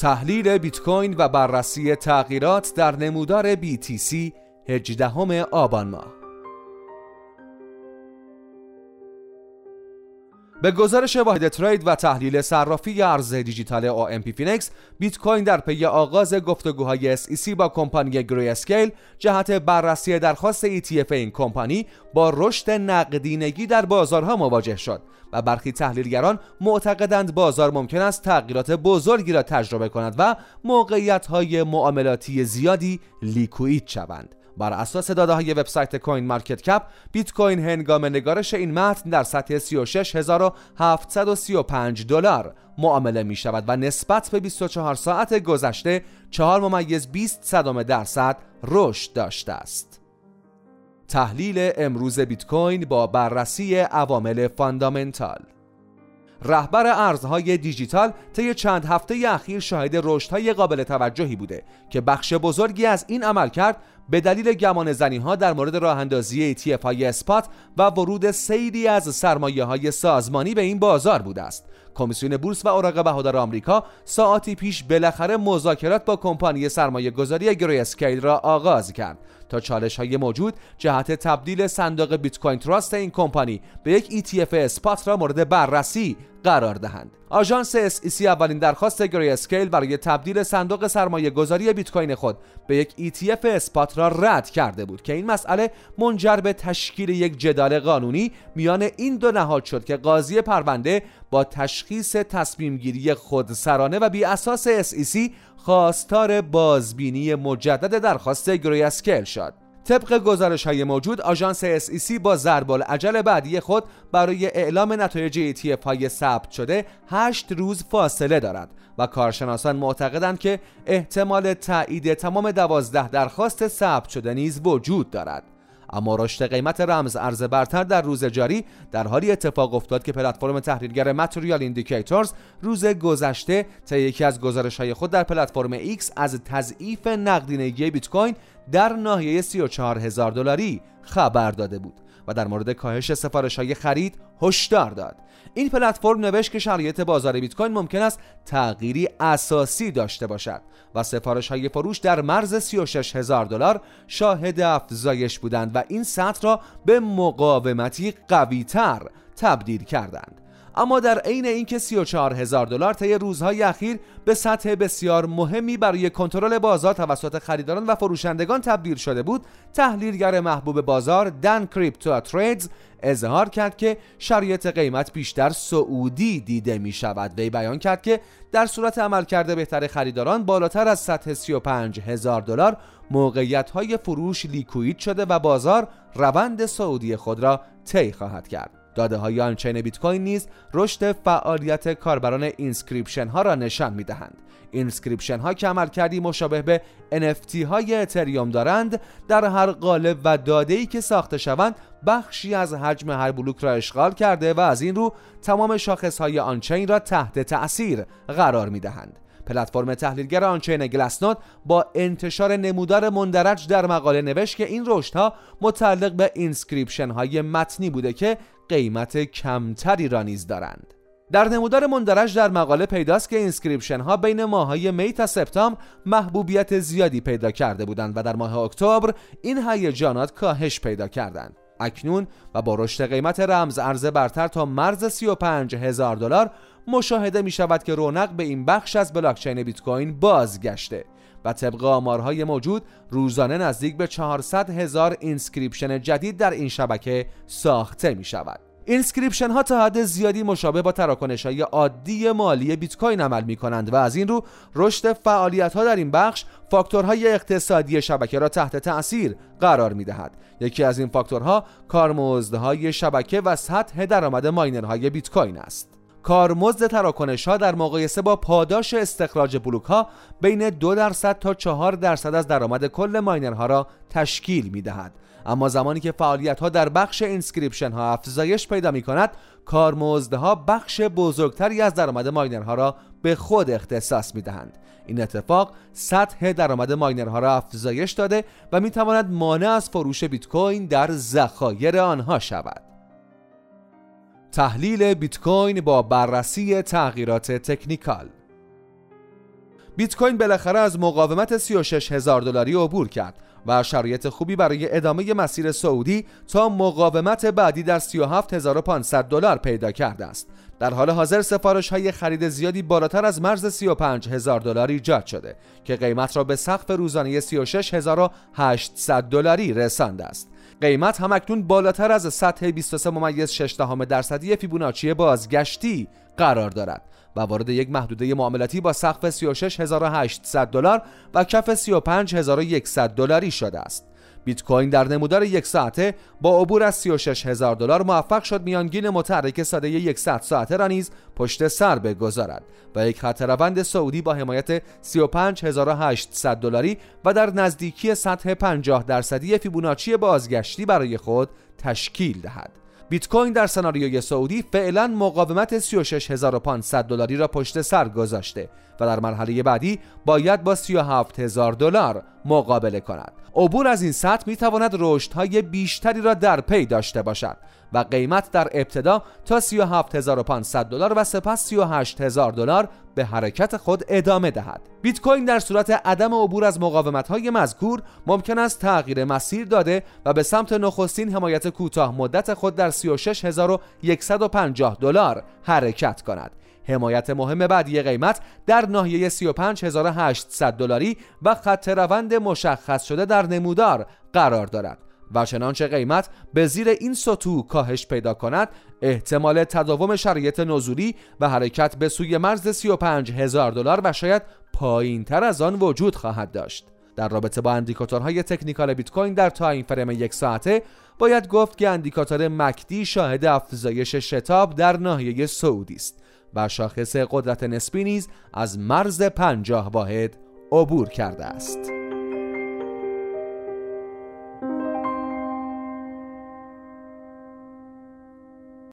تحلیل بیت کوین و بررسی تغییرات در نمودار BTC 18 آبان ماه. به گزارش واحد trade و تحلیل صرافی ارز دیجیتال OMPFinex بیت کوین در پی آغاز گفتگوهای SEC با کمپانی Grayscale جهت بررسی درخواست ETF این کمپانی با رشد نقدینگی در بازارها مواجه شد و برخی تحلیلگران معتقدند بازار ممکن است تغییرات بزرگی را تجربه کند و موقعیت های معاملاتی زیادی لیکوید شوند. بر اساس داده های وبسایت کوین مارکت کپ بیت کوین هنگام نگارش این متن در سطح 36735 دلار معامله می شود و نسبت به 24 ساعت گذشته 4 ممیز 20 صدام درصد رشد داشته است. تحلیل امروز بیت کوین با بررسی عوامل fundamental رهبر ارزهای دیجیتال طی چند هفته اخیر شاهد رشدهای قابل توجهی بوده که بخش بزرگی از این عملکرد به دلیل گمان زنی ها در مورد راه اندازی ETF های spot و ورود سیلی از سرمایه های سازمانی به این بازار بوده است. کمیسیون بورس و اوراق بهادار آمریکا ساعتی پیش بالاخره مذاکرات با کمپانی سرمایه گذاری Grayscale را آغاز کرد تا چالش های موجود جهت تبدیل صندوق بیت کوین Trust این کمپانی به یک ETF spot را مورد بررسی قرار دهند. آژانس SEC اولین درخواست Grayscale برای تبدیل صندوق سرمایه گذاری بیت کوین خود به یک ETF spot را رد کرده بود که این مسئله منجر به تشکیل یک جدال قانونی میان این دو نهاد شد که قاضی پرونده با تشخیص تصمیم گیری خودسرانه و بی اساس SEC خواستار بازبینی مجدد درخواست Grayscale شد. طبق گزارش های موجود آژانس SEC با ضرب العجل بعدی خود برای اعلام نتایج ETF های ثبت شده 8 روز فاصله دارد و کارشناسان معتقدند که احتمال تایید تمام 12 درخواست ثبت شده نیز وجود دارد. اما رشد قیمت رمز ارز برتر در روز جاری در حالی اتفاق افتاد که پلتفرم تحلیلگر Material Indicators روز گذشته تا یکی از گزارش های خود در پلتفرم X از تضعیف نقدینگی بیت کوین در ناحیه 34 هزار دلاری خبر داده بود. در مورد کاهش سفارش های خرید هشدار داد. این پلتفرم نوشت که شرایط بازار بیت کوین ممکن است تغییری اساسی داشته باشد و سفارش های فروش در مرز 36 هزار دلار شاهد افزایش بودند و این سطح را به مقاومتی قویتر تبدیل کردند. اما در عین اینکه 34 هزار دلار طی روزهای اخیر به سطح بسیار مهمی برای کنترل بازار توسط خریداران و فروشندگان تبدیل شده بود تحلیلگر محبوب بازار دن کریپتو تریدز اظهار کرد که شرایط قیمت بیشتر سعودی دیده می شود. وی بیان کرد که در صورت عملکرد بهتر خریداران بالاتر از سطح 35 هزار دلار موقعیت های فروش لیکوید شده و بازار روند صعودی خود را طی خواهد کرد. داده های on-chain بیت کوین نیز رشد فعالیت کاربران inscription ها را نشان می دهند. inscription ها که عملکردی مشابه به NFT های اتریوم دارند در هر قالب و داده ای که ساخته شوند بخشی از حجم هر بلوک را اشغال کرده و از این رو تمام شاخص های on-chain را تحت تأثیر قرار می دهند. پلتفرم تحلیلگر on-chain Glassnode با انتشار نمودار مندرج در مقاله نوشت که این رشدها متعلق به inscription های متنی بوده که قیمت کمتری را نیز دارند. در نمودار مندرج در مقاله پیداست که inscription ها بین ماهای می تا سپتامبر محبوبیت زیادی پیدا کرده بودند و در ماه اکتبر این هیجانات کاهش پیدا کردند. اکنون و با رشد قیمت رمز ارز برتر تا مرز 35 هزار دلار مشاهده می شود که رونق به این بخش از بلاکچین بیت کوین بازگشته. و طبق آمارهای موجود روزانه نزدیک به 400 هزار inscription جدید در این شبکه ساخته می شود. inscription ها تا حد زیادی مشابه با تراکنش های عادی مالی بیت کوین عمل می کنند و از این رو رشد فعالیت ها در این بخش فاکتورهای اقتصادی شبکه را تحت تأثیر قرار می دهد. یکی از این فاکتورها کارمزدهای شبکه و سطح درآمد ماینرهای بیت کوین است. کارمزد تراکنش ها در مقایسه با پاداش استخراج بلوک ها بین دو درصد تا چهار درصد از درآمد کل ماینرها را تشکیل می دهد. اما زمانی که فعالیت ها در بخش inscription ها افزایش پیدا می کند کارمزدها بخش بزرگتری از درآمد ماینرها را به خود اختصاص می دهند. این اتفاق سطح درآمد ماینرها را افزایش داده و می تواند مانع از فروش بیت کوین در ذخایر آنها شود. تحلیل بیت کوین با بررسی تغییرات تکنیکال بیت کوین بالاخره از مقاومت 36 هزار دلاری عبور کرد و شرایط خوبی برای ادامه مسیر سعودی تا مقاومت بعدی در 37500 دلار پیدا کرده است. در حال حاضر سفارش های خرید زیادی بالاتر از مرز 35 هزار دلار ایجاد شده که قیمت را به سقف روزانه 36800 دلاری رسانده است. قیمت هم اکنون بالاتر از سطح 23 ممیز 6 درصدی فیبوناچی بازگشتی قرار دارد و وارد یک محدوده معاملاتی با سقف 36800 دلار و کف 35100 دلاری شده است. بیت کوین در نمودار یک ساعته با عبور از 36 هزار دلار موفق شد میانگین متحرک ساده 100 ساعته را نیز پشت سر بگذارد و یک خط روند سعودی با حمایت 35800 دلاری و در نزدیکی سطح 50 درصدی فیبوناچی بازگشتی برای خود تشکیل دهد. بیت کوین در سناریوی سعودی فعلا مقاومت 36500 دلاری را پشت سر گذاشته و در مرحله بعدی باید با 37000 دلار مقابله کند. عبور از این سطح می تواند رشدهای بیشتری را در پی داشته باشد و قیمت در ابتدا تا 37500 دلار و سپس 38000 دلار به حرکت خود ادامه دهد. بیت کوین در صورت عدم عبور از مقاومت های مذکور ممکن است تغییر مسیر داده و به سمت نخستین حمایت کوتاه مدت خود در 36150 دلار حرکت کند. حمایت مهم بعدی قیمت در ناحیه 35800 دلاری و خط روند مشخص شده در نمودار قرار دارد و چنانچه قیمت به زیر این سطوح کاهش پیدا کند احتمال تداوم شرایط نزولی و حرکت به سوی مرز 35 هزار دلار و شاید پایین تر از آن وجود خواهد داشت. در رابطه با اندیکاتورهای تکنیکال بیت کوین در time frame یک ساعته باید گفت که اندیکاتور MACD شاهد افزایش شتاب در ناحیه صعودی است. و شاخص قدرت نسبی نیز از مرز پنجاه واحد عبور کرده است.